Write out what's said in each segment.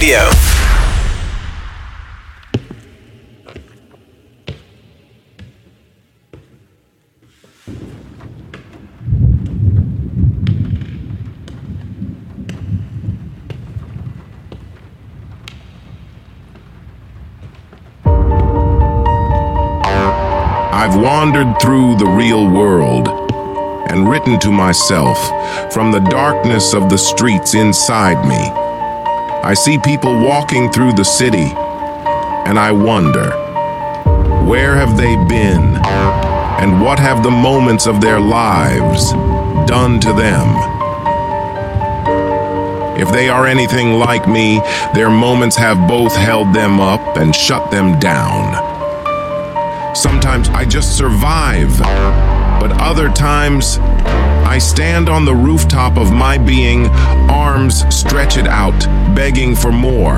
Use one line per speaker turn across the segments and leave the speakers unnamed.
Radio.
I've wandered through the real world and written to myself from the darkness of the streets inside me. I see people walking through the city and I wonder where have they been and what have the moments of their lives done to them? If they are anything like me, their moments have both held them up and shut them down. Sometimes I just survive, but other times I stand on the rooftop of my being, arms stretched out, begging for more.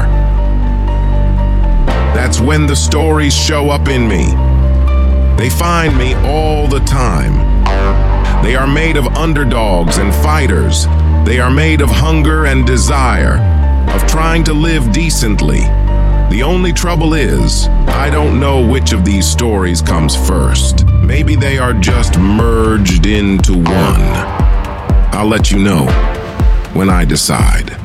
That's when the stories show up in me. They find me all the time. They are made of underdogs and fighters. They are made of hunger and desire, of trying to live decently. The only trouble is, I don't know which of these stories comes first. Maybe they are just merged into one. I'll let you know when I decide.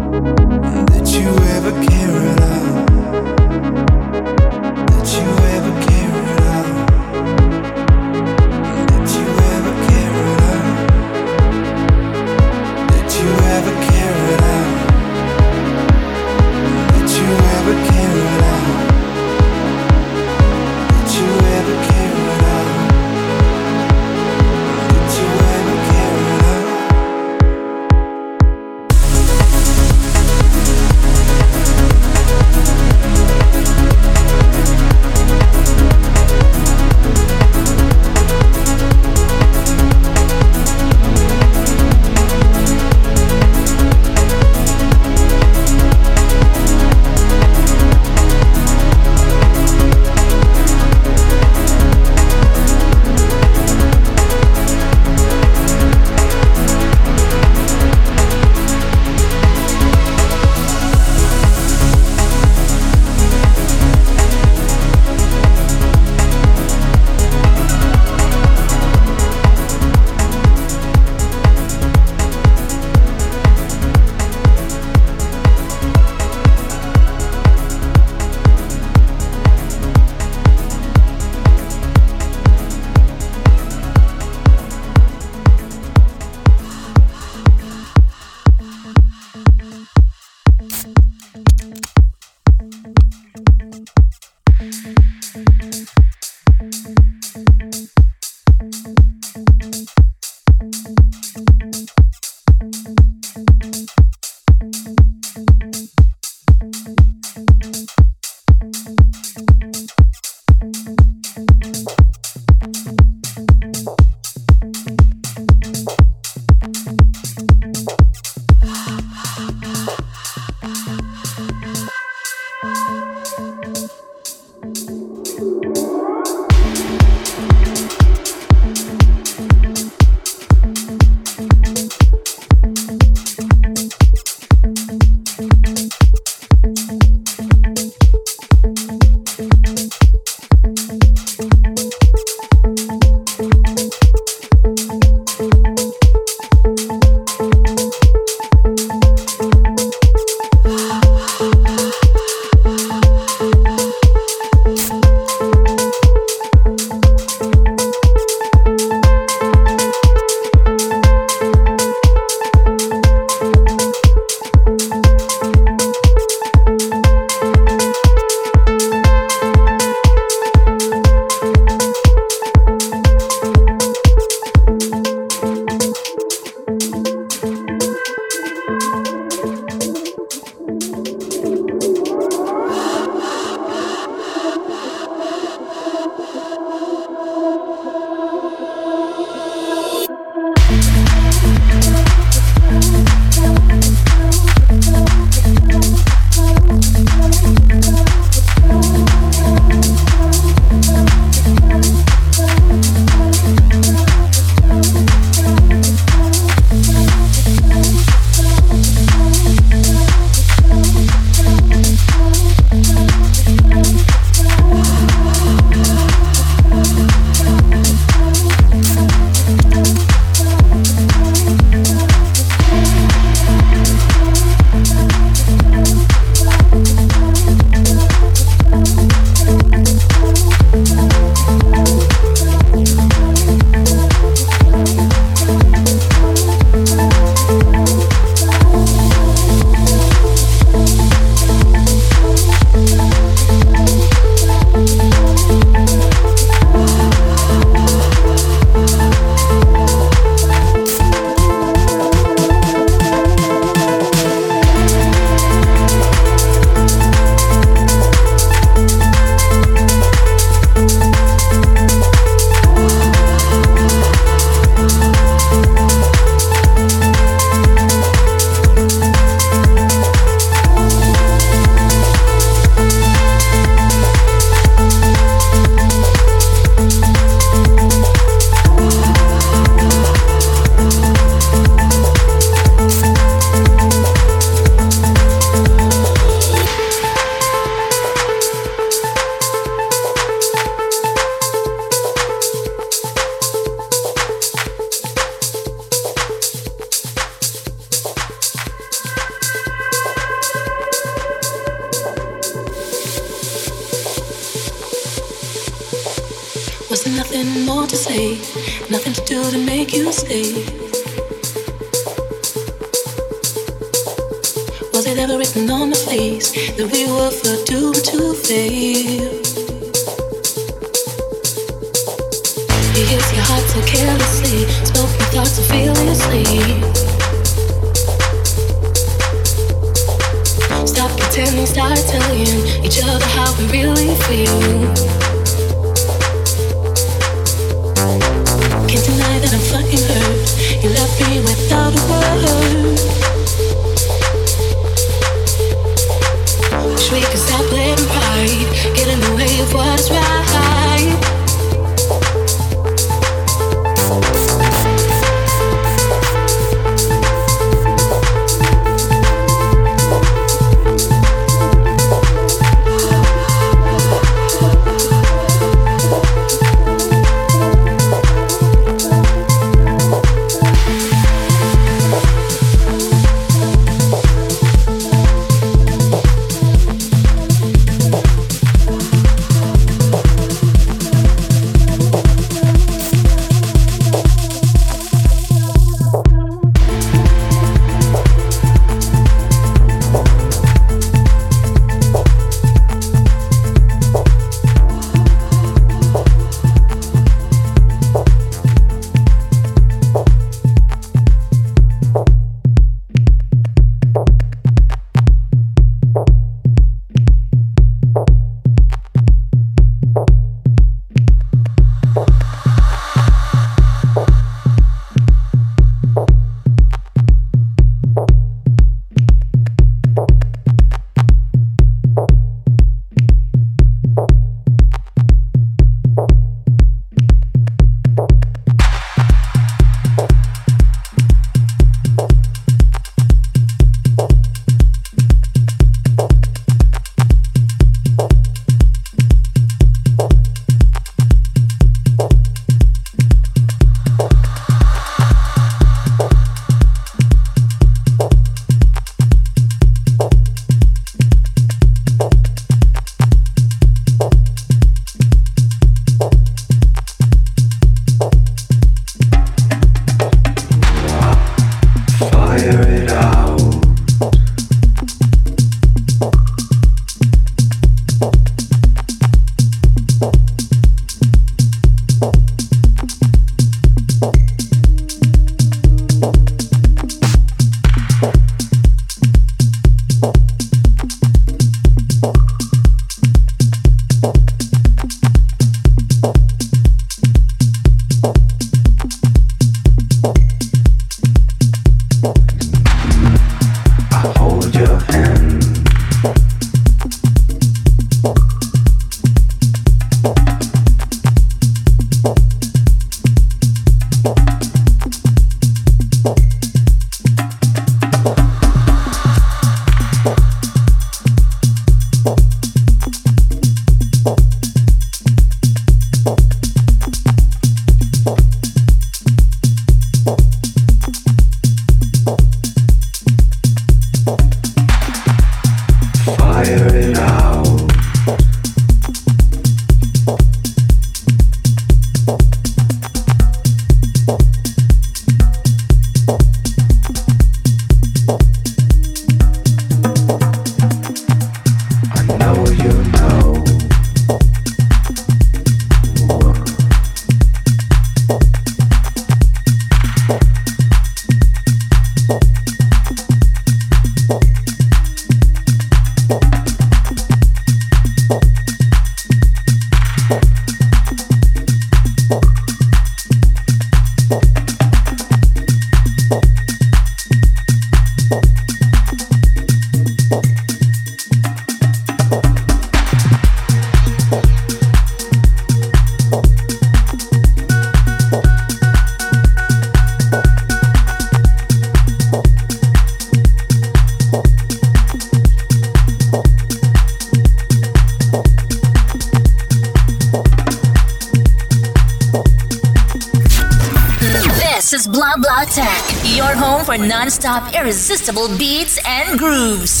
Non-stop irresistible beats and grooves.